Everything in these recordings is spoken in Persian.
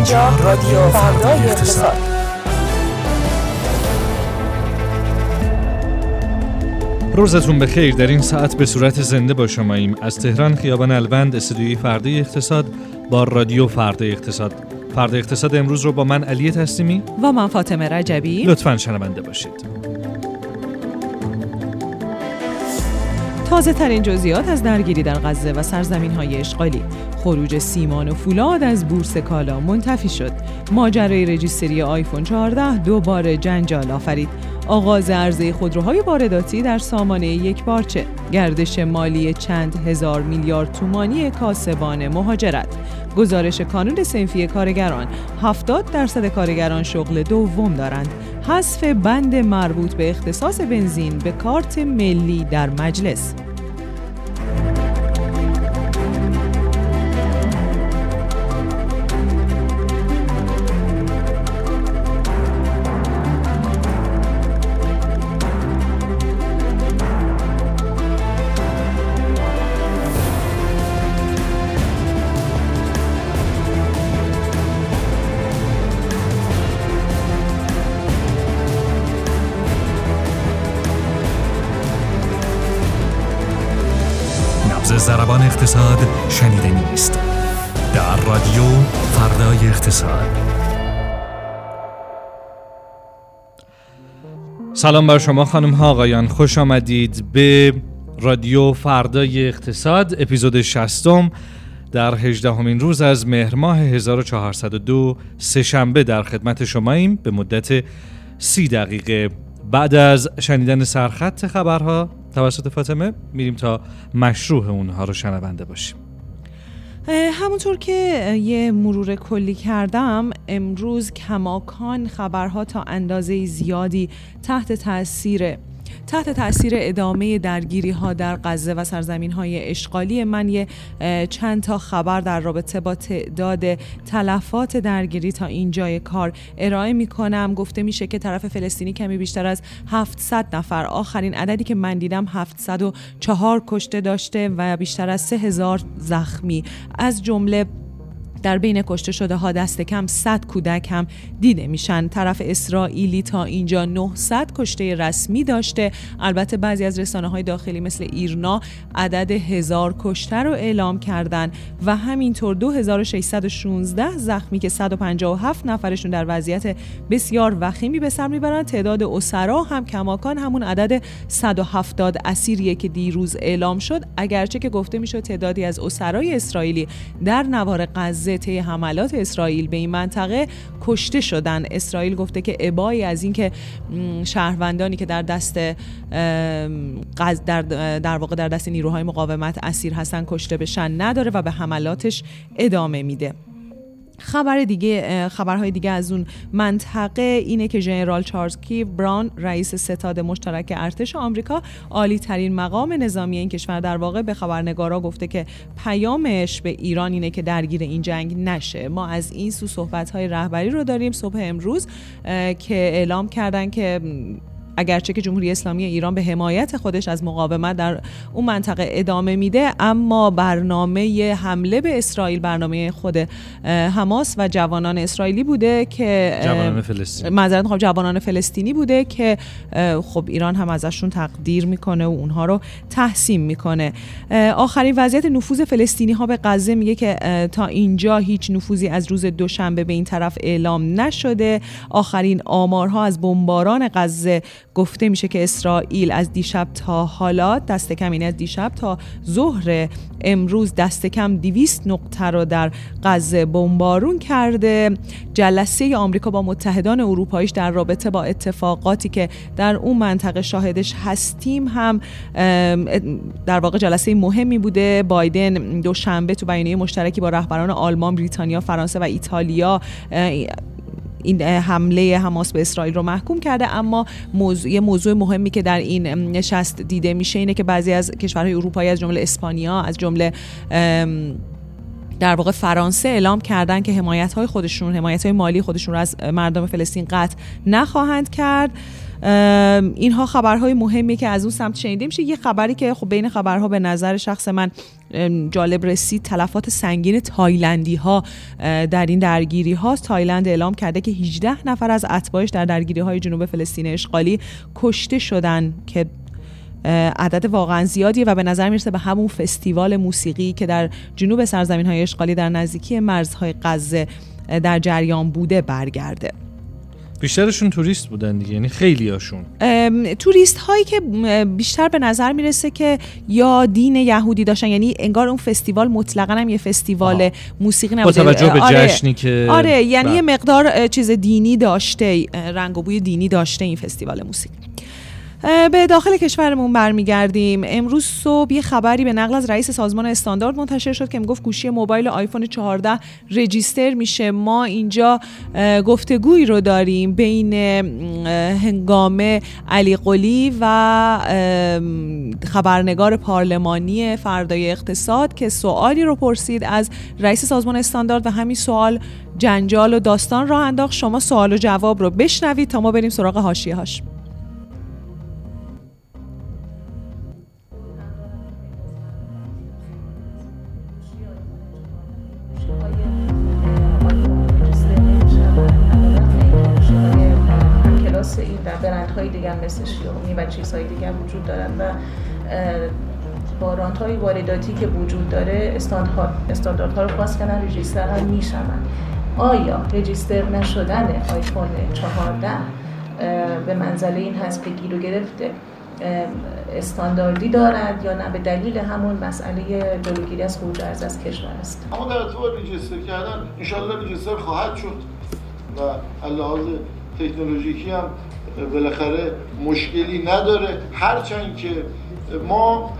اینجا رادیو فردای اقتصاد. روزتون بخیر. در این ساعت به صورت زنده با شماییم. از تهران خیابان البند استودیوی فردا اقتصاد با رادیو فردا اقتصاد. فردا اقتصاد امروز رو با من علی تسلیمی و من فاطمه رجبی. لطفا شنونده باشید. تازه ترین جزئیات از درگیری در غزه و سرزمین های اشغالی. خروج سیمان و فولاد از بورس کالا منتفی شد. ماجرای رجیستری آیفون 14 دوباره جنجال آفرید. آغاز عرضه خودروهای وارداتی در سامانه یک بارچه. گردش مالی چند هزار میلیارد تومانی کاسبان مهاجرت. گزارش کانون سنفی کارگران. 70 درصد کارگران شغل دوم دارند. حذف بند مربوط به اختصاص بنزین به کارت ملی در مجلس. زربان اقتصاد شنیده نیست. در رادیو فردای اقتصاد. سلام بر شما خانم ها آقایان. خوش آمدید به رادیو فردای اقتصاد اپیزود شستم در 18 همین روز از مهر ماه 1402 سهشنبه در خدمت شماییم. به مدت سی دقیقه بعد از شنیدن سرخط خبرها توسط فاطمه میریم تا مشروع اونها رو شنونده باشیم. همونطور که یه مرور کلی کردم امروز کماکان خبرها تا اندازه زیادی تحت تاثیر تحت تاثیر ادامه درگیری ها در غزه و سرزمین های اشغالی من یه چند تا خبر در رابطه با تعداد تلفات درگیری تا اینجای کار ارائه می کنم گفته میشه که طرف فلسطینی کمی بیشتر از 700 نفر. آخرین عددی که من دیدم 704 کشته داشته و بیشتر از 3000 زخمی. از جمله در بین کشته شده ها دست کم 100 کودک هم دیده میشن. طرف اسرائیلی تا اینجا 900 کشته رسمی داشته. البته بعضی از رسانه های داخلی مثل ایرنا عدد هزار کشته رو اعلام کردن و همینطور 2616 زخمی که 157 نفرشون در وضعیت بسیار وخیمی به سر می‌برن. تعداد اسرا هم کماکان همون عدد 170 اسیریه که دیروز اعلام شد. اگرچه که گفته می‌شد تعدادی از اسرای اسرائیلی در نوار غزه طی حملات اسرائیل به این منطقه کشته شدن. اسرائیل گفته که ابایی از اینکه شهروندانی که در دست در, در واقع در دست نیروهای مقاومت اسیر هستن کشته بشن نداره و به حملاتش ادامه میده. خبر دیگه خبرهای دیگه از اون منطقه اینه که ژنرال چارلز کی بران رئیس ستاد مشترک ارتش آمریکا عالی ترین مقام نظامی این کشور در واقع به خبرنگارا گفته که پیامش به ایران اینه که درگیر این جنگ نشه. ما از این سو صحبت های رهبری رو داریم صبح امروز که اعلام کردن که اگرچه که جمهوری اسلامی ایران به حمایت خودش از مقاومت در اون منطقه ادامه میده اما برنامه حمله به اسرائیل برنامه خود حماس و جوانان اسرائیلی بوده که جوانان فلسطینی. معذرت خب جوانان فلسطینی بوده که خب ایران هم ازشون تقدیر می‌کنه و اونها رو تحسین می‌کنه. آخرین وضعیت نفوذ فلسطینی ها به غزه میگه که تا اینجا هیچ نفوذی از روز دوشنبه به این طرف اعلام نشده. آخرین آمارها از بمباران غزه گفته میشه که اسرائیل از دیشب تا حالا دست کم این از دیشب تا ظهر امروز دست کم 200 نقطه رو در غزه بمبارون کرده. جلسه آمریکا با متحدان اروپاییش در رابطه با اتفاقاتی که در اون منطقه شاهدش هستیم هم در واقع جلسه مهمی بوده. بایدن دوشنبه تو بیانیه مشترکی با رهبران آلمان، بریتانیا، فرانسه و ایتالیا این حمله حماس به اسرائیل رو محکوم کرده اما موضوع یه موضوع مهمی که در این نشست دیده میشه اینه که بعضی از کشورهای اروپایی از جمله اسپانیا از جمله در واقع فرانسه اعلام کردن که حمایت های خودشون حمایت های مالی خودشون رو از مردم فلسطین قطع نخواهند کرد. اینها خبرهای مهمی که از اون سمت شنیده میشه. یه خبری که خب بین خبرها به نظر شخص من جالب رسید تلفات سنگین تایلندی ها در این درگیری هاست تایلند اعلام کرده که 18 نفر از اتباعش در درگیری های جنوب فلسطین اشغالی کشته شدن که عدد واقعا زیادیه و به نظر می‌رسه به همون فستیوال موسیقی که در جنوب سرزمین های اشغالی در نزدیکی مرزهای غزه در جریان بوده برگرده. بیشترشون توریست بودن دیگه یعنی خیلی هاشون توریست هایی که بیشتر به نظر می‌رسه که یا دین یهودی داشتن یعنی انگار اون فستیوال مطلقا هم یه فستیوال آه. موسیقی نبوده با توجه به آره. جشنی که آره یعنی بله. یه مقدار چیز دینی داشته رنگ و بوی دینی داشته این فستیوال موسیقی به داخل کشورمون برمیگردیم. امروز صبح یه خبری به نقل از رئیس سازمان استاندارد منتشر شد که می‌گفت گوشی موبایل آیفون 14 رجیستر میشه. ما اینجا گفتگویی رو داریم بین هنگامه علی قلی و خبرنگار پارلمانی فردای اقتصاد که سوالی رو پرسید از رئیس سازمان استاندارد و همین سوال جنجال و داستان راه انداخت. شما سوال و جواب رو بشنوید تا ما بریم سراغ حاشیه هاش استانداردها رو پاس کردن رجیستر هم میشن آیا رجیستر نشدن آیفون 14 به منزله این هست که گیر و گرفته استانداردی دارد یا نه؟ به دلیل همون مسئله جلوگیری از خروج از از کشور است. اما در ارتباط رجیستر کردن انشاءالله رجیستر خواهد شد و لحاظ تکنولوژیکی هم بالاخره مشکلی نداره. هرچند که ما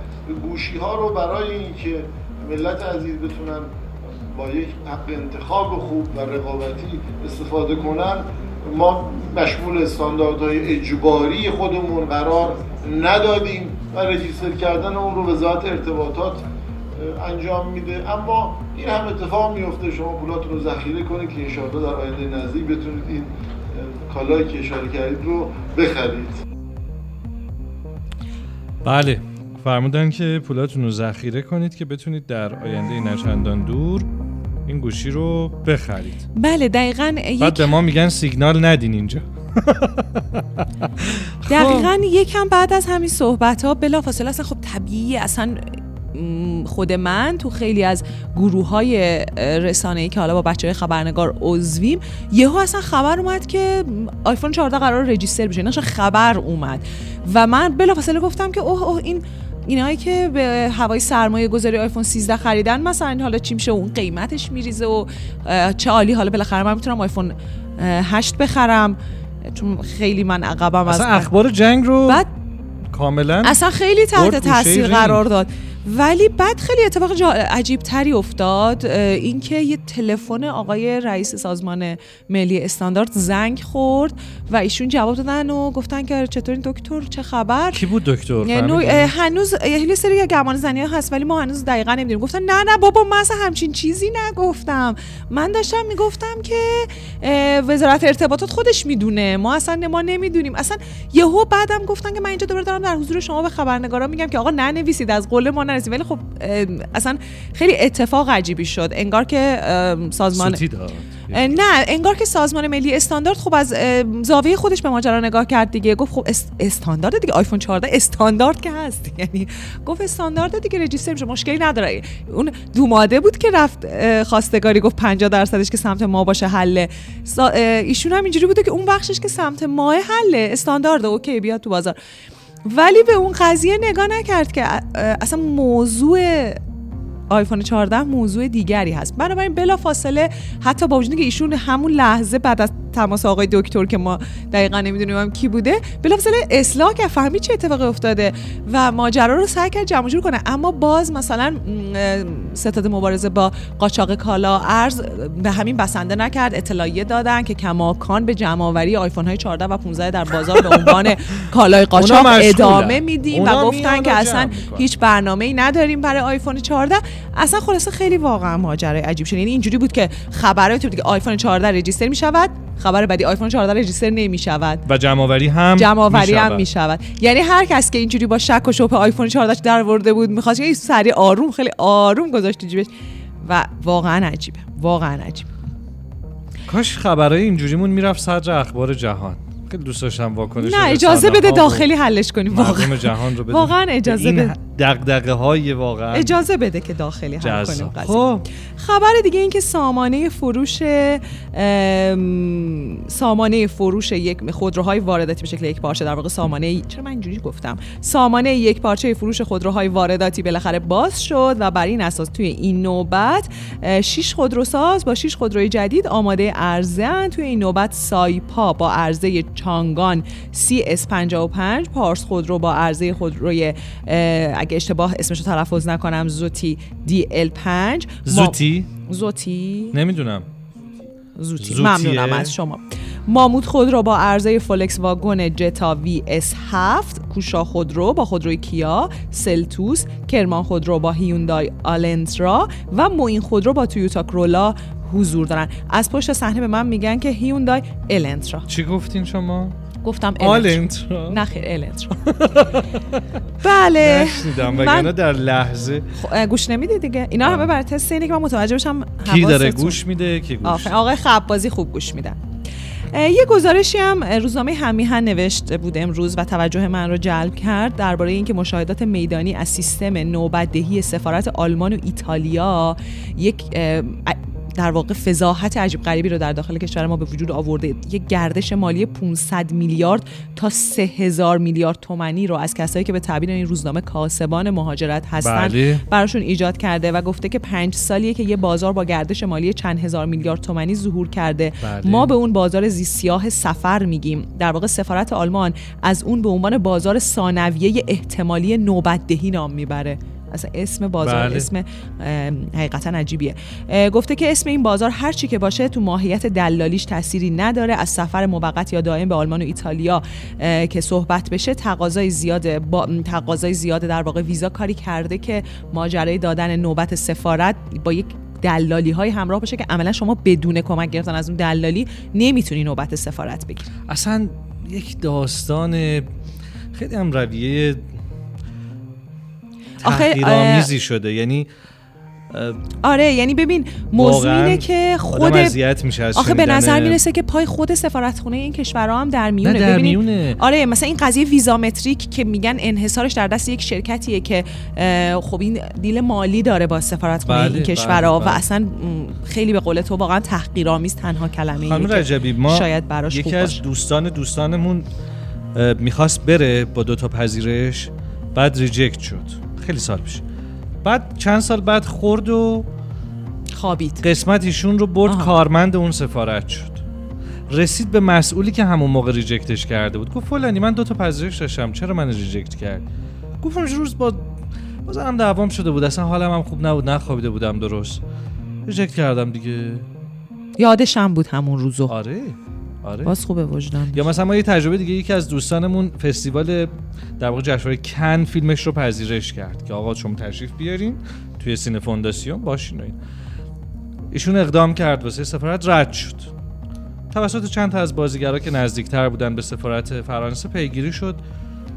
گوشی ها رو برای اینکه ملت عزیز بتونن با یک حق انتخاب خوب و رقابتی استفاده کنن ما مشمول استانداردهای اجباری خودمون قرار ندادیم و رجیستر کردن اون رو وزارت ارتباطات انجام میده. اما این هم اتفاق میفته. شما پولاتون رو ذخیره کنید که انشاءالله در آینده نزدیک بتونید این کالایی که اشاره کردید رو بخرید. بله. فرمودن که پولاتون رو ذخیره کنید که بتونید در آینده نچندان دور این گوشی رو بخرید. بله دقیقا بعد به ما میگن سیگنال ندین اینجا. دقیقا یکم بعد از همین صحبت ها بلا فاصله اصلا خب طبیعی اصلا خود من تو خیلی از گروه های رسانه ای که حالا با بچه های خبرنگار عضویم یهو اصلا خبر اومد که آیفون 14 قرار رجیستر بشه. اینا خبر اومد. و من بلافاصله گفتم که اوه اوه این اینایی که به هوای سرمایه گذاری آیفون 13 خریدن مثلا حالا چی میشه اون قیمتش میریزه و چه عالی حالا بالاخره من می‌تونم آیفون 8 بخرم. چون خیلی من عقبم از اخبار جنگ رو بعد کاملا اصلا خیلی تحت تاثیر قرار داد. ولی بعد خیلی اتفاق عجیب تری افتاد اینکه یه تلفن آقای رئیس سازمان ملی استاندارد زنگ خورد و ایشون جواب دادن و گفتن که چطور این دکتر چه خبر؟ کی بود دکتر؟ هنوز یه سری گمان زنی هست ولی ما هنوز دقیقا نمی‌دونیم. گفتن نه نه بابا من اصلا همچین چیزی نگفتم. من داشتم می‌گفتم که وزارت ارتباطات خودش می‌دونه. ما اصلا ما نمی‌دونیم. اصلا یهو بعدم گفتن که من اینجا دوباره دارم در حضور شما به خبرنگارا میگم که آقا ننویسید از قول ما نرسید ولی خب اصلا خیلی اتفاق عجیبی شد. انگار که سازمان نه انگار که سازمان ملی استاندارد خب از زاویه خودش به ماجرا نگاه کرد دیگه. گفت خب استاندارد دیگه؟ آیفون 14 استاندارد که هست. یعنی گفت استاندارد دیگه رجیستر میشه. مشکلی نداره. اون دوماده بود که رفت خواستگاری گفت 50 درصدش که سمت ما باشه حله. ایشون هم اینجوری بوده که اون بخشش که سمت ما حله. استاندارد اوکی بیاد تو بازار. ولی به اون قضیه نگاه نکرد که اصلا موضوع آیفون 14 موضوع دیگری هست. بنابراین بلا فاصله حتی با وجودی که ایشون همون لحظه بعد از تماس آقای دکتر که ما دقیقا نمی‌دونیم کی بوده بلافاصله اصلاح کرد فهمی چه اتفاقی افتاده و ماجرا رو سعی کرد جمع جور کنه. اما باز مثلا ستاد مبارزه با قاچاق کالا ارز به همین بسنده نکرد. اطلاعیه دادن که کماکان به جمع آوری آیفون های 14 و 15 در بازار به عنوان کالای قاچاق ادامه میدیم و گفتن که اصلا هیچ برنامه‌ای نداریم برای آیفون 14 اصلا خلاصه خیلی واقعا ماجرای عجیب شد. یعنی اینجوری بود که خبرای تو دیگه آیفون 14 رجیستر می خبر بعدی آیفون 14 رجیستر نمی شود و جمعآوری هم جمعآوری هم. می شود یعنی هر کس که اینجوری با شک و شبه آیفون 14 در ورده بود می‌خواست یه سری آروم خیلی آروم گذاشت. تو جیبش و واقعا عجیبه. واقعا عجیبه. کاش خبرهای اینجوریمون می‌رفت صدر اخبار جهان. خیلی دوست داشتم واکنش نه اجازه بده داخلی حلش کنیم. واقعا. جهان رو بده واقعا اجازه بده. دغدغه های واقعا اجازه بده که داخلی حل کنیم قضیه. خب. خبر دیگه این که سامانه فروش ام، سامانه فروش یک خودروهای وارداتی به شکل یک پارچه در واقع سامانه چرا من اینجوری گفتم؟ سامانه یک پارچه فروش خودروهای وارداتی بالاخره باز شد و بر این اساس توی این نوبت 6 خودروساز با 6 خودروی جدید آماده عرضه توی این نوبت سایپا با عرضه چانگان CS55 پارس خودرو با عرضه خودروی اگه اشتباه اسمشو تلفظ نکنم زوتی DL5 ما- زوتی؟ زوتی؟ نمی‌دونم. زوتی. زوتیه؟ ممنونم از شما. ماموت خودرو با عرضه فولکس واگن جتا VS7 کوشا خودرو با خودروی کیا سلتوس کرمان خودرو با هیوندای النترا و موین خودرو با تویوتا کرولا حضور دارن. از پشت صحنه به من میگن که هیوندای النترا. چی گفتین شما؟ گفتم النترا آلنترا نه خیر النترا بله. نشنیدم من- وگرنه در لحظه. خب، گوش نمیدی دیگه. اینا همه برای تست اینه که من متوجه بشم کی داره. گوش میده کی گوش آقای خبازی خوب گوش میدن اه، یه گزارشی هم روزنامه همیهن نوشته بود امروز و توجه من رو جلب کرد درباره اینکه مشاهدات میدانی از سیستم نوبتدهی سفارت آلمان و ایتالیا یک در واقع فضاحت عجیب غریبی رو در داخل کشور ما به وجود آورده یک گردش مالی 500 میلیارد تا 3000 میلیارد تومانی رو از کسایی که به تعبیر این روزنامه کاسبان مهاجرت هستند بله. براشون ایجاد کرده و گفته که پنج سالیه که یه بازار با گردش مالی چند هزار میلیارد تومانی ظهور کرده بله. ما به اون بازار زیستیاه سفر میگیم در واقع سفارت آلمان از اون به عنوان بازار ثانویه احتمالی نوبتدهی نام می‌بره اصلا اسم بازار بله. اسم حقیقتا عجیبیه. گفته که اسم این بازار هر چی که باشه تو ماهیت دلالیش تأثیری نداره. از سفر موقت یا دائم به آلمان و ایتالیا که صحبت بشه تقاضای زیاده با تقاضای زیاده در واقع ویزا کاری کرده که ماجرای دادن نوبت سفارت با یک دلالی های همراه باشه که عملا شما بدون کمک گرفتن از اون دلالی نمی‌تونی نوبت سفارت بگیری. اصلا یک داستان خیلی هم رویه تحقیرآمیزی شده یعنی آره یعنی ببین موضوع اینه که خود میشه از آخه به نظر می‌رسه که پای خود سفارتخونه این کشورها هم در میونه نه در میونه آره مثلا این قضیه ویزامتریک که میگن انحصارش در دست یک شرکتیه که خب این دیل مالی داره با سفارتخونه بله، این کشورها بله، و بله. اصلا م، خیلی به قول تو واقعا تحقیرآمیز تنها کلمه خانم رجبی ما شاید براش یکی خوب از. دوستان دوستانمون می‌خواست بره با دوتا پذیرش بعد reject شد خیلی سال پیش. بعد چند سال بعد خورد و خوابید. قسمت ایشون رو برد آها. کارمند اون سفارت شد. رسید به مسئولی که همون موقع reject ش کرده بود. گفت فلانی من دو تا پذیرش داشتم چرا من reject کرد گفتم یه روز با زنم دعوام شده بود. اصلا حالم هم خوب نبود نخوابیده بودم درست. ریجکت کردم دیگه. یادشم بود همون روزو. آره. آره. باز خوبه وجدان یا مثلا ما یه تجربه دیگه یکی از دوستانمون فستیوال در واقع جشنواره کن فیلمش رو پذیرش کرد که آقا شما تشریف بیارین توی سینه فونداسیون باشین. ایشون اقدام کرد واسه سفارت رد شد. توسط چند تا از بازیگرا که نزدیکتر بودن به سفارت فرانسه پیگیری شد.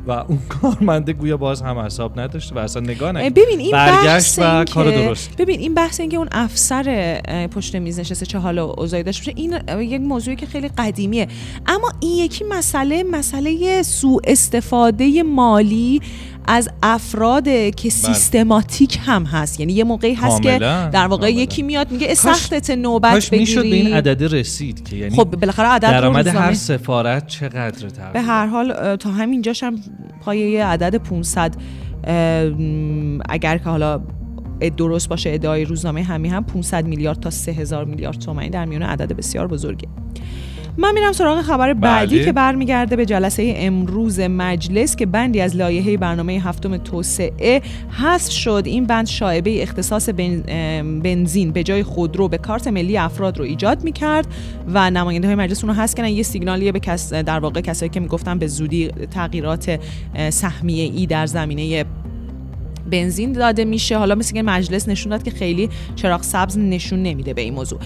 و اون کارمنده گویا باز هم حساب نداشته و اصلا نگاه اه، نکرد. ببین این برگشت بحث و کار درست. ببین این بحث این که اون افسر پشت میز نشسته چه حال و اوضاعی باشه این یک موضوعی که خیلی قدیمیه. اما این یکی مسئله مسئله سوء استفاده مالی از افراد که سیستماتیک هم هست. یعنی یه موقعی هست که در واقع کاملاً. یکی میاد میگه سختت نوبت کاش می‌شد به این بگیری. عدد رسید که یعنی خب بالاخره عدد درآمد هر سفارت چقدر به هر حال تا همینجاش هم پای یه عدد 500 اه، م، اگر که حالا درست باشه ادعای روزنامه همی هم 500 میلیارد تا 3000 میلیارد تومانی در میون عدد بسیار بزرگه. من میرم سراغ خبر بعدی بله. که برمیگرده به جلسه امروز مجلس که بندی از لایحه برنامه هفتم توسعه حذف شد این بند شایبه اختصاص بنزین به جای خودرو به کارت ملی افراد رو ایجاد می‌کرد و نماینده های مجلس اون رو هست کردن یه سیگنالیه به کس در واقع کسایی که می‌گفتن به زودی تغییرات سهمیه ای در زمینه بنزین داده میشه. حالا مثل که مجلس نشون داد که خیلی چراغ سبز نشون نمیده به این موضوع.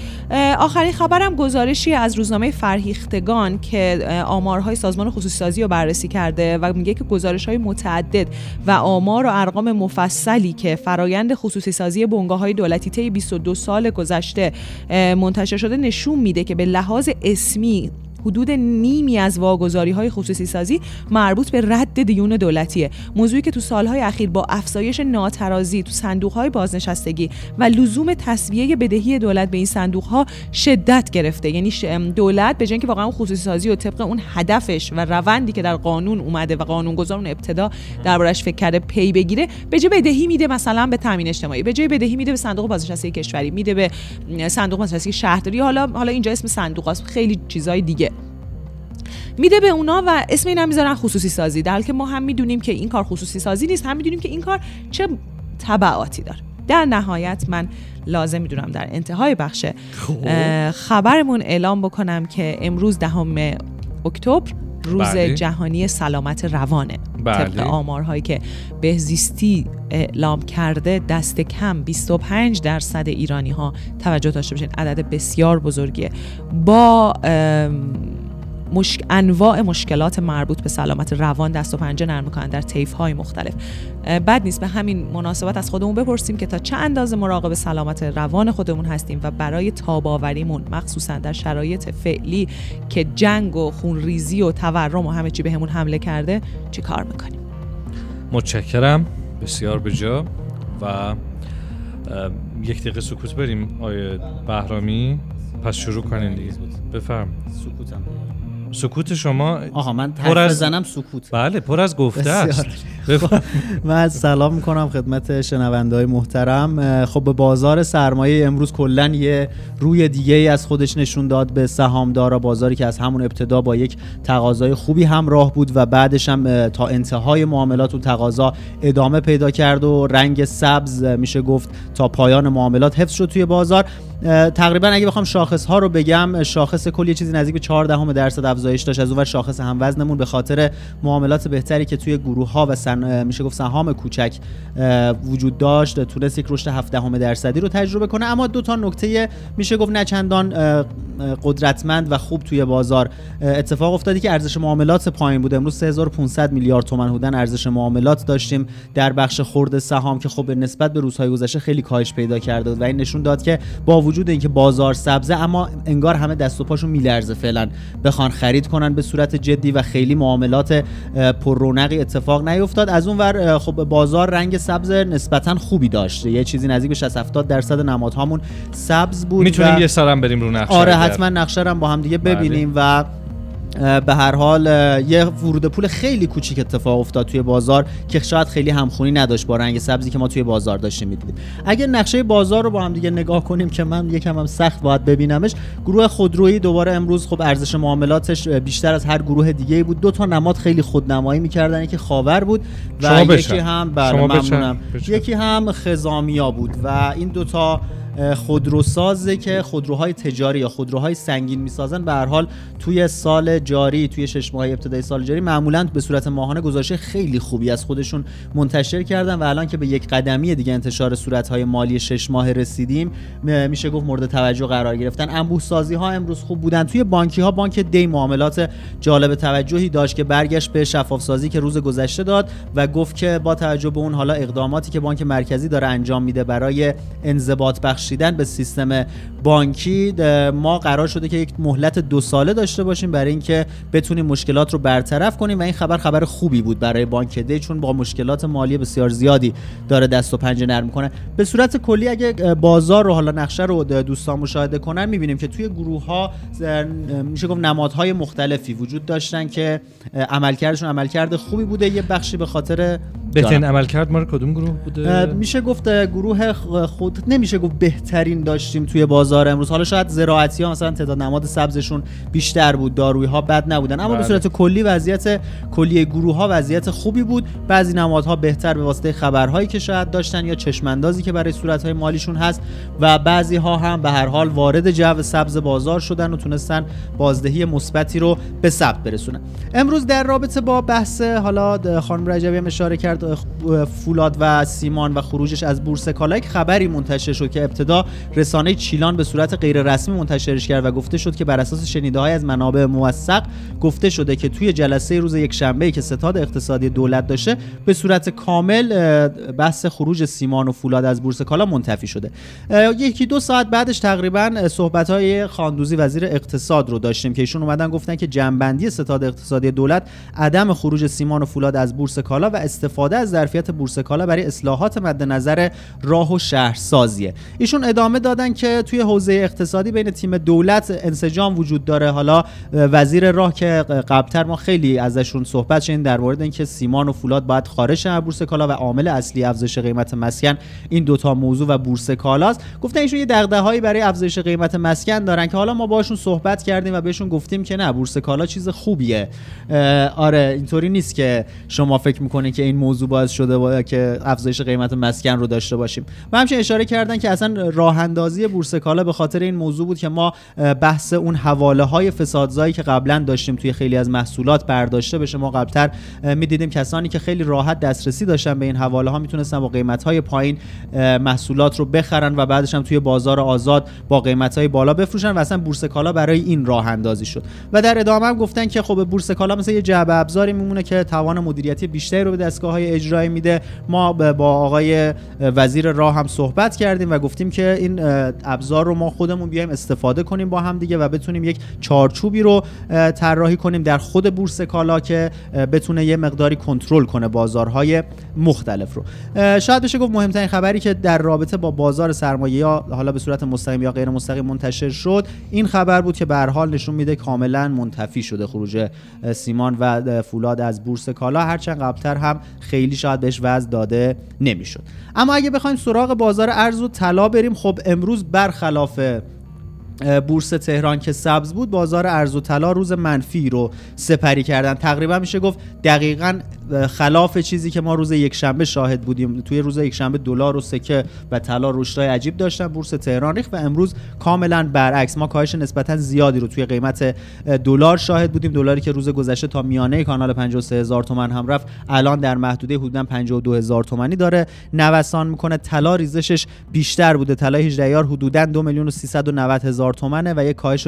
آخرین خبرم گزارشی از روزنامه فرهیختگان که آمارهای سازمان خصوصی سازی رو بررسی کرده و میگه که گزارش های متعدد و آمار و ارقام مفصلی که فرایند خصوصی سازی بنگاه های دولتی طی 22 سال گذشته منتشر شده نشون میده که به لحاظ اسمی حدود نیمی از واگذاری های خصوصی سازی مربوط به رد دیون دولتیه. موضوعی که تو سالهای اخیر با افزایش ناترازی تو صندوق های بازنشستگی و لزوم تصویه بدهی دولت به این صندوق ها شدت گرفته. یعنی دولت به جای اینکه واقعا خصوصی سازی و طبق اون هدفش و روندی که در قانون اومده و قانونگذار اون ابتدا دربارش فکر کرده پی بگیره به جای بدهی میده مثلا به تامین اجتماعی به جای بدهی میده به صندوق بازنشستگی کشوری میده به صندوق بازنشستگی شهرداری حالا حالا اینجا اسم صندوق خیلی چیزای دیگه. میده به اونا و اسم اینا می‌ذارن خصوصی سازی در که ما هم می‌دونیم که این کار خصوصی سازی نیست هم می‌دونیم که این کار چه تبعاتی داره در نهایت من لازم می‌دونم در انتهای بخش خب. خبرمون اعلام بکنم که امروز دهم اکتبر روز بله. جهانی سلامت روانه بله. طبق آمارهایی که بهزیستی اعلام کرده دست کم 25 درصد ایرانی ها توجه داشته باشین عدد بسیار بزرگیه با مشک... انواع مشکلات مربوط به سلامت روان دست و پنجه نرم می‌کنن در طیف های مختلف بد نیست به همین مناسبت از خودمون بپرسیم که تا چه اندازه مراقب سلامت روان خودمون هستیم و برای تاباوریمون مخصوصا در شرایط فعلی که جنگ و خونریزی و تورم و همه چی بهمون حمله کرده چی کار می‌کنیم؟ متشکرم. بسیار بجا. و یک دقیقه سکوت بریم آیه بهرامی. پس شروع کنین دیگه. بفرم سکوتم. سکوت شما آها من پر از بزنم سکوت. بله پر از گفته است. من سلام می‌کنم خدمت شنونده های محترم خب به بازار سرمایه امروز کلا یه روی دیگه ای از خودش نشون داد. به سهامدارا بازاری که از همون ابتدا با یک تقاضای خوبی همراه بود و بعدش هم تا انتهای معاملات و تقاضا ادامه پیدا کرد و رنگ سبز میشه گفت تا پایان معاملات حفظ شد توی بازار. تقریبا اگه بخوام شاخص ها رو بگم شاخص کل یه چیزی نزدیک به 14 درصد افزایش داشت. از اون شاخص هم وزنمون به خاطر معاملات بهتری که توی گروه ها و. میشه گفت سهام کوچک وجود داشت تونست یک رشد 17 درصدی رو تجربه کنه. اما دو تا نکته میشه گفت نه چندان قدرتمند و خوب توی بازار اتفاق افتادی که ارزش معاملات پایین بود امروز 3500 میلیارد تومان بودن ارزش معاملات داشتیم در بخش خرد سهام که خب نسبت به روزهای گذشته خیلی کاهش پیدا کرده بود و این نشون داد که با وجود اینکه بازار سبزه اما انگار همه دست و پاشون میلرزه فعلا. بخوان خرید کنن به صورت جدی و خیلی معاملات پر رونقی اتفاق نیفتاد. از اون ور خب بازار رنگ سبز نسبتا خوبی داشت یه چیزی نزدیک به 60 70 درصد نمادهامون سبز بود می‌تونیم یه سرم بریم رو نقشه آره حتما نقشه رو با هم دیگه ببینیم بله. و به هر حال یه ورود پول خیلی کوچیک اتفاق افتاد توی بازار که شاید خیلی همخونی نداشت با رنگ سبزی که ما توی بازار داشتیم می‌دیدیم. اگر نقشه بازار رو با هم دیگه نگاه کنیم که من یکم هم سخت باید ببینمش گروه خودرویی دوباره امروز خب ارزش معاملاتش بیشتر از هر گروه دیگه بود. دو تا نماد خیلی خودنمایی می‌کردن یکی خاور بود و یکی هم بله ممنونم. یکی هم خزامیا بود و این دوتا خودروسازه که خودروهای تجاری یا خودروهای سنگین می‌سازن. به هر حال توی سال جاری توی شش ماه ابتدای سال جاری معمولا به صورت ماهانه گزارش خیلی خوبی از خودشون منتشر کردن و الان که به یک قدمی دیگه انتشار صورتهای مالی شش ماه رسیدیم میشه گفت مورد توجه قرار گرفتن. انبوه سازی ها امروز خوب بودن. توی بانکی ها بانک دی معاملات جالب توجهی داشت که برگشت به شفاف سازی که روز گذشته داد و گفت که با توجه به اون حالا اقداماتی که بانک مرکزی داره انجام میده برای انضباط بخش بخشیدن به سیستم بانکی ما قرار شده که یک مهلت دو ساله داشته باشیم برای اینکه بتونیم مشکلات رو برطرف کنیم و این خبر خبر خوبی بود برای بانک دی چون با مشکلات مالی بسیار زیادی داره دست و پنجه نرم کنه به صورت کلی اگه بازار رو حالا نقشه رو دوستان مشاهده کنن می‌بینیم که توی گروه ها میشه گفت نمادهای مختلفی وجود داشتن که عملکردشون عملکرد خوبی بوده. یه بخشی به خاطر بهترین عمل کرد ما کدوم گروه بوده؟ میشه گفت گروه خود نمیشه گفت بهترین داشتیم توی بازار امروز. حالا شاید زراعتی ها مثلا تعداد نماد سبزشون بیشتر بود دارویی ها بد نبودن. اما بله. به صورت کلی وضعیت کلی گروه ها وضعیت خوبی بود. بعضی نمادها بهتر به واسطه خبرهایی که شاید داشتن یا چشماندازی که برای صورت های مالیشون هست و بعضی ها هم به هر حال وارد جو سبز بازار شدن و تونستن بازدهی مثبتی رو به ثبت برسونن. امروز در رابطه با بحث حالا خانم رجبی هم اشاره کرد فولاد و سیمان و خروجش از بورس کالا یک خبری منتشر شد که ابتدا رسانه چیلان به صورت غیر رسمی منتشرش کرد و گفته شد که بر اساس شنیده های از منابع موثق گفته شده که توی جلسه روز یک شنبه که ستاد اقتصادی دولت داشته به صورت کامل بحث خروج سیمان و فولاد از بورس کالا منتفی شده. یکی دو ساعت بعدش تقریبا صحبت های خاندوزی وزیر اقتصاد رو داشتیم که ایشون اومدن گفتن که جنبندی ستاد اقتصادی دولت عدم خروج سیمان و فولاد از بورس کالا و استفاده از ظرفیت بورس کالا برای اصلاحات مد نظر راه و شهرسازیه. ایشون ادامه دادن که توی حوزه اقتصادی بین تیم دولت انسجام وجود داره. حالا وزیر راه که قبلتر ما خیلی ازشون صحبت شدیم در مورد اینکه سیمان و فولاد باید خارج از بورس کالا و عامل اصلی افزایش قیمت مسکن این دوتا موضوع و بورس کالاست گفتن ایشون یه دغدغه‌هایی برای افزایش قیمت مسکن دارن که حالا ما باشون صحبت کردیم و بهشون گفتیم که نه بورس کالا چیز خوبیه. آره اینطوری نیست که شما فکر می‌کنید که این موضوع باعث شده باید که افزایش قیمت مسکن رو داشته باشیم. و همچنین اشاره کردن که اصلا راه اندازی بورس کالا به خاطر این موضوع بود که ما بحث اون حواله های فسادزایی که قبلا داشتیم توی خیلی از محصولات برداشته بشه ما قبلتر می‌دیدیم کسانی که خیلی راحت دسترسی داشتن به این حواله ها می‌تونستن با قیمت های پایین محصولات رو بخرن و بعدش هم توی بازار آزاد با قیمت های بالا بفروشن و اصلا بورس کالا برای این راه اندازی شد. و در ادامه هم گفتن که خب بورس کالا مثل یه جعبه ابزاری میمونه که توان مدیریتی بیشتری رو به دستگاه های اجرایی میده. ما با آقای وزیر راه هم صحبت کردیم و گفتیم که این ابزار رو ما خودمون بیایم استفاده کنیم با هم دیگه و بتونیم یک چارچوبی رو طراحی کنیم در خود بورس کالا که بتونه یه مقداری کنترل کنه بازارهای مختلف رو. شاید بشه گفت مهمترین خبری که در رابطه با بازار سرمایه یا حالا به صورت مستقیم یا غیر مستقیم منتشر شد این خبر بود که به حال نشون میده کاملا منتفی شده خروج سیمان و فولاد از بورس کالا. هرچند قبلتر هم خیلی شاید بهش وضع داده نمی‌شد. اما اگه بخوایم سراغ بازار ارز و طلا بریم خب امروز برخلاف بورس تهران که سبز بود بازار ارز و طلا روز منفی رو سپری کردن. تقریبا میشه گفت دقیقا خلاف چیزی که ما روز یکشنبه شاهد بودیم. توی روز یکشنبه دلار و سکه و طلا رشدهای عجیب داشتن بورس تهران ریخت و امروز کاملا برعکس. ما کاهش نسبتا زیادی رو توی قیمت دلار شاهد بودیم. دلاری که روز گذشته تا میانه کانال 53 هزار تومان هم رفت الان در محدوده حدودا 52 هزار تومانی داره. نوسان می‌کنه طلا ریزشش بیشتر بوده. طلا 18 یار حدودا 2 میلیون و 390 هزار تومنه و یه کاهش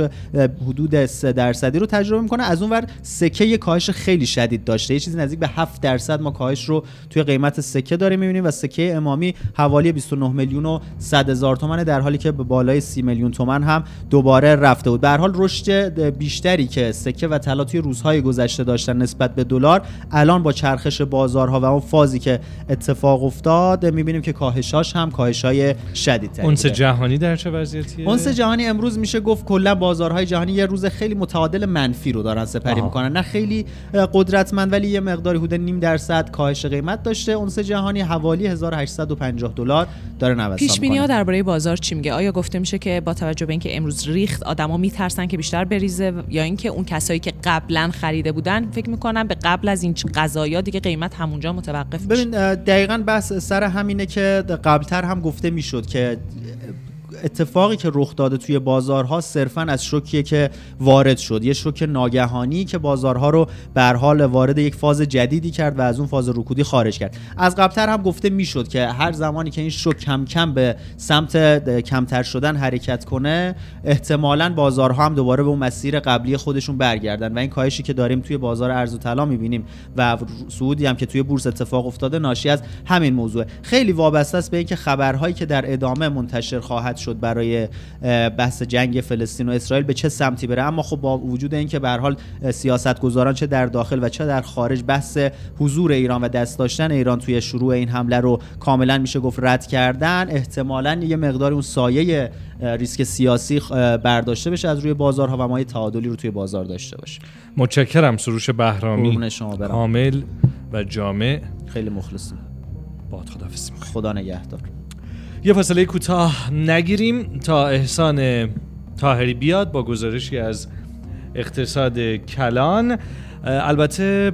حدود 3 درصدی رو تجربه می‌کنه. از اونور سکه یه کاهش خیلی شدید داشته. یه چیزی نزدیک به 7 درصد ما کاهش رو توی قیمت سکه داریم می‌بینیم و سکه امامی حوالی 29 میلیون و 100 هزار تومن در حالی که به بالای 30 میلیون تومن هم دوباره رفته بود. به هر حال رشد بیشتری که سکه و طلا توی روزهای گذشته داشتن نسبت به دلار الان با چرخش بازارها و اون فازی که اتفاق افتاد می‌بینیم که کاهشاش هم کاهشای شدیدتری اونس جهانی در چه وضعیتیه؟ اونس جهانی امروز میشه گفت کلا بازارهای جهانی یه روز خیلی متعادل منفی رو دارن سپری می‌کنن. نه خیلی قدرتمند ولی یه مقداری حدود نیم درصد کاهش قیمت داشته. اونس جهانی حوالی 1850 دلار داره نوسان پیش بینی ها درباره بازار چی میگه؟ آیا گفته میشه که با توجه به اینکه امروز ریخت آدما میترسن که بیشتر بریزه یا اینکه اون کسایی که قبلا خریده بودن فکر می‌کنن به قبل از این غذایا دیگه قیمت همونجا متوقف میشه. ببین دقیقاً بس سر همینه که قبلتر هم گفته می‌شد که اتفاقی که رخ داده توی بازارها صرفا از شوکیه که وارد شد. یه شوک ناگهانی که بازارها رو به حال وارد یک فاز جدیدی کرد و از اون فاز رکودی خارج کرد. از قبلتر هم گفته می‌شد که هر زمانی که این شوک کم کم به سمت کمتر شدن حرکت کنه احتمالا بازارها هم دوباره به اون مسیر قبلی خودشون برگردن و این کاهشی که داریم توی بازار ارز و طلا می‌بینیم و سعودی هم که توی بورس اتفاق افتاده ناشی از همین موضوع خیلی وابسته است به اینکه خبرهایی که در ادامه منتشر خواهد شد برای بحث جنگ فلسطین و اسرائیل به چه سمتی بره. اما خب با وجود اینکه به حال سیاستگزاران چه در داخل و چه در خارج بحث حضور ایران و دست داشتن ایران توی شروع این حمله رو کاملا میشه گفت رد کردن. احتمالا یه مقدار اون سایه ریسک سیاسی برداشته بشه از روی بازارها و ما یه تعادلی رو توی بازار داشته باشیم. متشکرم سروش بهرامی. شما برم. کامل و جامع. خیلی مخلصیم. باد خدافظی خدا نگهدار. یه فاصله کوتاه نگیریم تا احسان تاهری بیاد با گزارشی از اقتصاد کلان. البته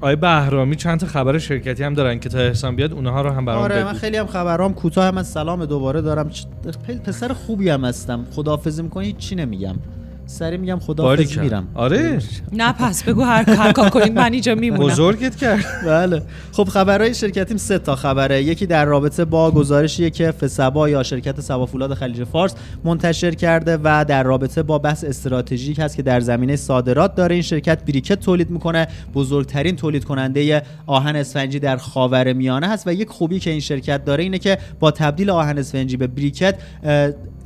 آقای بهرامی چند تا خبر شرکتی هم دارن که تا احسان بیاد اونها رو هم برام آره من خیلی هم خبرام کوتاه من سلام دوباره دارم. پسر خوبی هم هستم. خداحافظی می‌کنی؟ چی نمیگم. سری میگم خدا میرم. آره. نه پس بگو هر هر کار کنید من اینجا میمونم. بزرگت کرد. بله. خب خبرهای شرکتیم سه تا خبره. یکی در رابطه با گزارشی که فسبا یا شرکت سبا فولاد خلیج فارس منتشر کرده و در رابطه با بحث استراتژیک هست که در زمینه صادرات داره این شرکت بریکت تولید می‌کنه. بزرگترین تولید کننده آهن اسفنجی در خاورمیانه هست و یک خوبی که این شرکت داره اینه که با تبدیل آهن اسفنجی به بریکت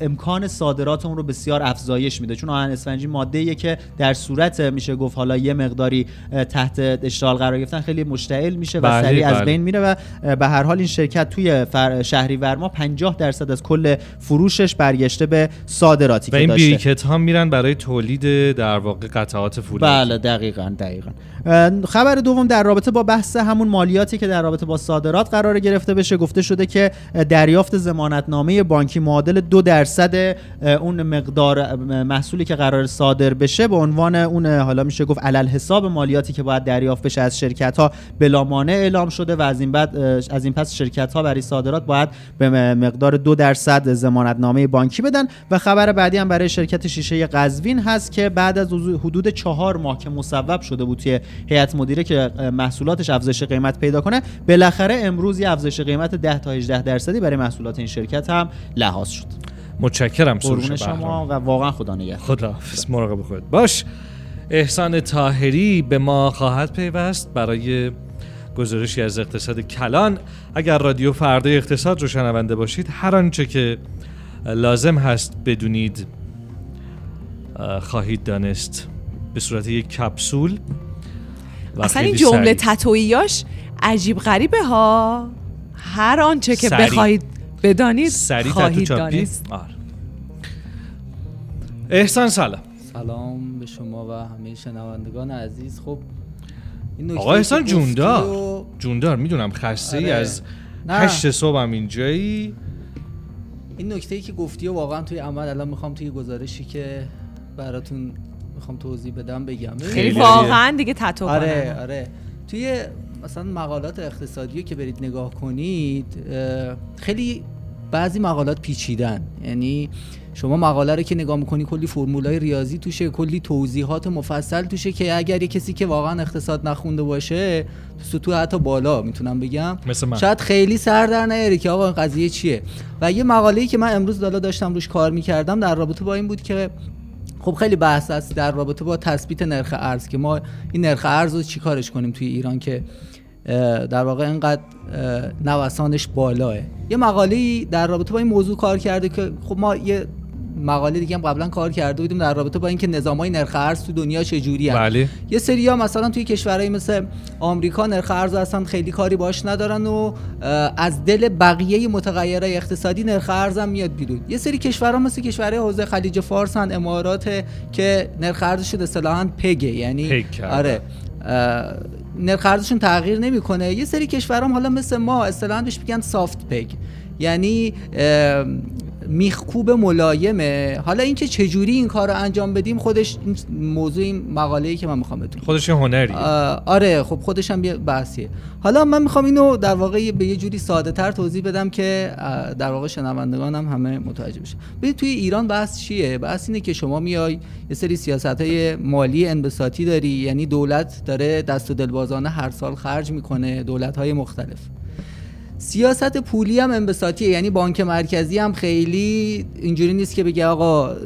امکان صادرات اون رو بسیار افزایش میده. چون آهن اسفنجی ماده که در صورت میشه گفت حالا یه مقداری تحت اشتغال قرار گرفتن خیلی مشتعل میشه و بله سریع از بله. بین میره و به هر حال این شرکت توی شهری ورما 50 درصد از کل فروشش برگشته به صادراتی و این بیکت ها میرن برای تولید در واقع قطعات فولاد بله دقیقاً دقیقاً. خبر دوم در رابطه با بحث همون مالیاتی که در رابطه با صادرات قرار گرفته بشه گفته شده که دریافت زمانتنامه بانکی معادل دو درصد اون مقدار محصولی که قرار صادر بشه به عنوان اون حالا میشه گفت علل حساب مالیاتی که باید دریافت بشه از شرکت ها بلا مانع اعلام شده و از این بعد از این پس شرکت ها برای صادرات باید به مقدار دو درصد نامه بانکی بدن. و خبر بعدی هم برای شرکت شیشه قزوین هست که بعد از حدود چهار ماه که مصوب شده بود توی هیئت مدیره که محصولاتش افزایش قیمت پیدا کنه بالاخره امروز افزایش قیمت 10 تا 18 درصدی برای محصولات این شرکت هم لحاظ شد. متشکرم سروش شما و واقعا خدا نگهدار. خدا مراقب خود باش. احسان تاهری به ما خواهد پیوست برای گزارشی از اقتصاد کلان. اگر رادیو فردا اقتصاد رو شنونده باشید هر آنچه که لازم هست بدونید خواهید دانست. به صورت یک کپسول اصلا این جمله تتویاش عجیب غریبه ها. هر آنچه که بخواهید بدانید خواهید دانست. آره. احسان سلام سلام به شما و همه شنوندگان عزیز. خب این آقا احسان جوندار. و... جوندار می‌دونم خسته ای آره. از هشت صبح هم اینجایی. این نکته ای که گفتی و واقعا توی عمل الان می‌خوام توی گزارشی که براتون می‌خوام توضیح بدم بگم. خیلی واقعا دیگه تتو آره آره. توی مثلا مقالات اقتصادی که برید نگاه کنید خیلی بعضی مقالات پیچیدن. یعنی شما مقاله رو که نگاه می‌کنی کلی فرمولای ریاضی توشه کلی توضیحات مفصل توشه که اگر یه کسی که واقعا اقتصاد نخونده باشه سطوح حتی بالا می‌تونم بگم. مثل من. شاید خیلی سر در نیاره که آقا این قضیه چیه. و یه مقاله‌ای که من امروز دالا داشتم روش کار می‌کردم در رابطه با این بود که خب خیلی بحث است در رابطه با تثبیت نرخ ارز که ما این نرخ ارز رو چیکارش کنیم توی ایران که در واقع اینقدر نوسانش بالاه. یه مقاله در رابطه با این موضوع کار کرده که خب ما یه مقاله دیگه هم قبلا کار کرده بودیم در رابطه با اینکه نظامای نرخ ارز تو دنیا چجوری بله. یه سری ها مثلا توی کشورهایی مثل آمریکا نرخ ارز اصلا خیلی کاری باش ندارن و از دل بقیه متغیرهای اقتصادی نرخ ارز هم میاد بیرون. یه سری کشورها مثل کشورهای حوزه خلیج فارس هن امارات که نرخ ارزش اصطلاحا پگه یعنی آره نرخ ارزششون تغییر نمی‌کنه. یه سری کشورها حالا مثل ما اصطلاحا بهش میگن سافت پگ یعنی میخکوب ملایمه. حالا اینکه چجوری این کار رو انجام بدیم خودش موضوع این مقاله ای که من می‌خوام بتونم خودش هنری آره خب خودش هم یه بحثیه. حالا من می‌خوام اینو در واقع به یه جوری ساده تر توضیح بدم که در واقع شنوندگان هم همه متوجه بشه ببین توی ایران بحث چیه؟ بحث اینه که شما میای یه سری سیاست های مالی انبساطی داری یعنی دولت داره دست و دلبازانه هر سال خرج می‌کنه دولت های مختلف. سیاست پولی هم انبساطیه یعنی بانک مرکزی هم خیلی اینجوری نیست که بگه آقا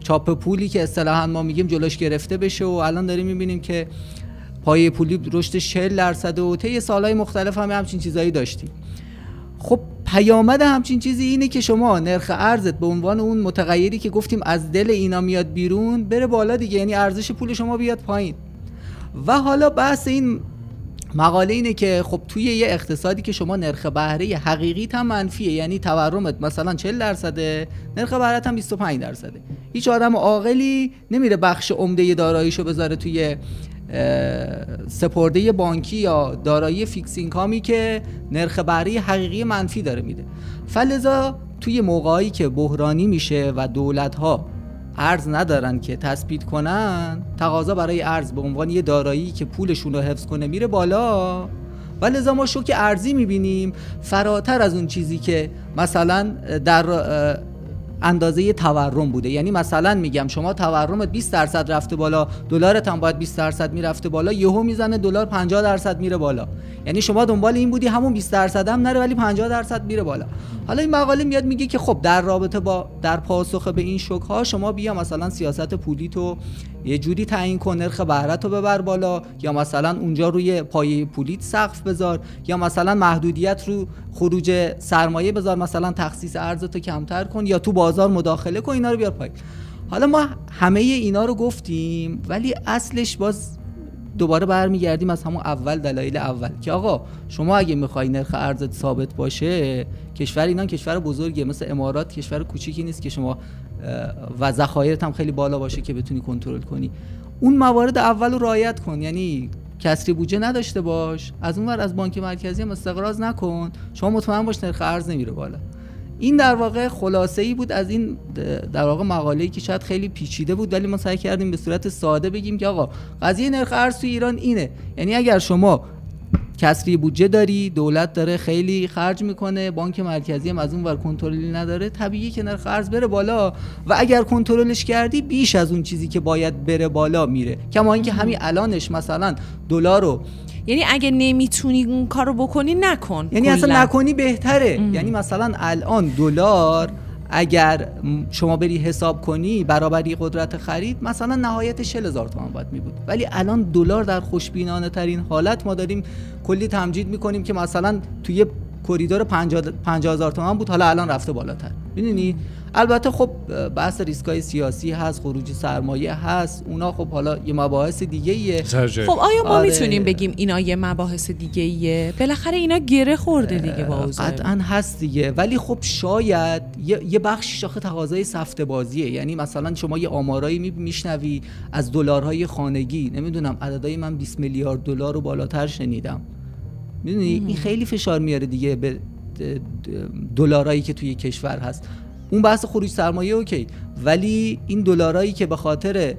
چاپ پولی که اصطلاحا ما میگیم جلوش گرفته بشه و الان داریم می‌بینیم که پای پولی رشد 40 درصد و طی سالهای مختلف هم همچین چیزایی داشتیم. خب پیامد همچین چیزی اینه که شما نرخ ارزت به عنوان اون متغیری که گفتیم از دل اینا میاد بیرون بره بالا دیگه یعنی ارزش پول شما بیاد پایین. و حالا بحث این مقاله اینه که خب توی یه اقتصادی که شما نرخ بهره حقیقی هم منفیه یعنی تورمت مثلا 40 درصده نرخ بهرهت هم 25 درصده. هیچ آدم عاقلی نمیره بخش عمده داراییشو بذاره توی سپرده بانکی یا دارایی فیکس اینکامی که نرخ بهره حقیقی منفی داره میده. فلذا توی موقعی که بحرانی میشه و دولت ها ارز ندارن که تثبیت کنن. تقاضا برای ارز به عنوان یه دارایی که پولشون رو حفظ کنه میره بالا. و لذا ما شوک ارزی می‌بینیم. فراتر از اون چیزی که مثلا در اندازه تورم بوده. یعنی مثلا میگم شما تورمت 20 درصد رفته بالا دلارت هم باید 20 درصد می‌رفته بالا یهو می‌زنه دلار 50 درصد میره بالا. یعنی شما دنبال این بودی همون 20 درصد هم نره ولی 50 درصد میره بالا. حالا این مقاله میاد میگه که خب در رابطه با در پاسخ به این شوک ها شما بیا مثلا سیاست پولی تو یه جوری تعیین کن نرخ بهره رو ببر بالا. یا مثلا اونجا روی پایه پولیت سقف بذار. یا مثلا محدودیت رو خروج سرمایه بذار. مثلا تخصیص ارزتو کمتر کن یا تو بازار مداخله کن اینا رو بیار پایین. حالا ما همه اینا رو گفتیم ولی اصلش باز دوباره برمیگردیم از همون اول دلایل اول که آقا شما اگه می‌خوای نرخ ارزت ثابت باشه کشور اینا کشور بزرگیه. مثل امارات کشور کوچیکی نیست که شما و ذخایرت هم خیلی بالا باشه که بتونی کنترل کنی. اون موارد اول رو رعایت کن. یعنی کسری بودجه نداشته باش. از اون ور از بانک مرکزی هم استقراض نکن. شما مطمئن باش نرخ ارز نمیره بالا. این در واقع خلاصه ای بود از این در واقع مقاله ای که شاید خیلی پیچیده بود ولی ما سعی کردیم به صورت ساده بگیم که آقا قضیه نرخ ارز تو ایران اینه. یعنی اگر شما کسری بودجه داری دولت داره خیلی خرج می‌کنه بانک مرکزی هم از اون ور کنترلی نداره طبیعیه که نرخ ارز بره بالا. و اگر کنترلش کردی بیش از اون چیزی که باید بره بالا میره. کما اینکه همین الانش مثلا دلار رو یعنی اگه نمی‌تونی اون کارو بکنی نکن. یعنی اصلا نکنی بهتره. یعنی مثلا الان دلار اگر شما بری حساب کنی برابری قدرت خرید مثلا نهایت 40 هزار تومان باید می بود ولی الان دلار در خوشبینانه ترین حالت ما داریم کلی تمجید می‌کنیم که مثلا توی کریدور 50 هزار تومان بود حالا الان رفته بالاتر. می‌دونی؟ البته خب بحث ریسکای سیاسی هست خروجی سرمایه هست اونا خب حالا یه مباحث دیگه ایه خب آیا ما آره. می‌تونیم بگیم اینا یه مباحث دیگه ایه بالاخره اینا گره خورده دیگه با قطعا هست دیگه. ولی خب شاید یه بخش شاخه تقاضای سفته بازیه. یعنی مثلا شما یه آمارایی میشنوی از دلارهای خانگی. نمی‌دونم عددهای من 20 میلیارد دلار رو بالاتر شنیدم. می‌دونی؟ این خیلی فشار میاره دیگه به دلارایی که توی کشور هست. اون بحث خروج سرمایه اوکی ولی این دلارایی که به خاطر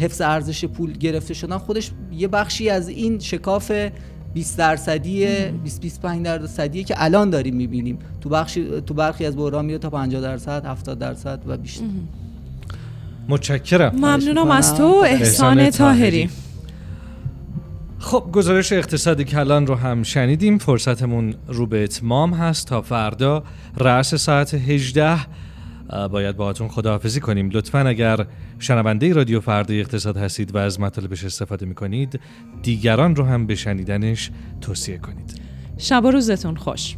حفظ ارزش پول گرفته شدن خودش یه بخشی از این شکاف 20 درصدی 20 25 درصدی که الان داریم می‌بینیم. تو بخشی تو برخی از بحران میره تا 50 درصد 70 درصد و بیشتر. متشکرم. ممنونم از تو احسان طاهری. خب گزارش اقتصادی کلان رو هم شنیدیم فرصتمون رو به اتمام هست تا فردا رأس ساعت 18 باید باهاتون خداحافظی کنیم. لطفا اگر شنونده رادیو فردا اقتصاد هستید و از مطالبش استفاده می‌کنید دیگران رو هم به شنیدنش توصیه کنید. شب و روزتون خوش.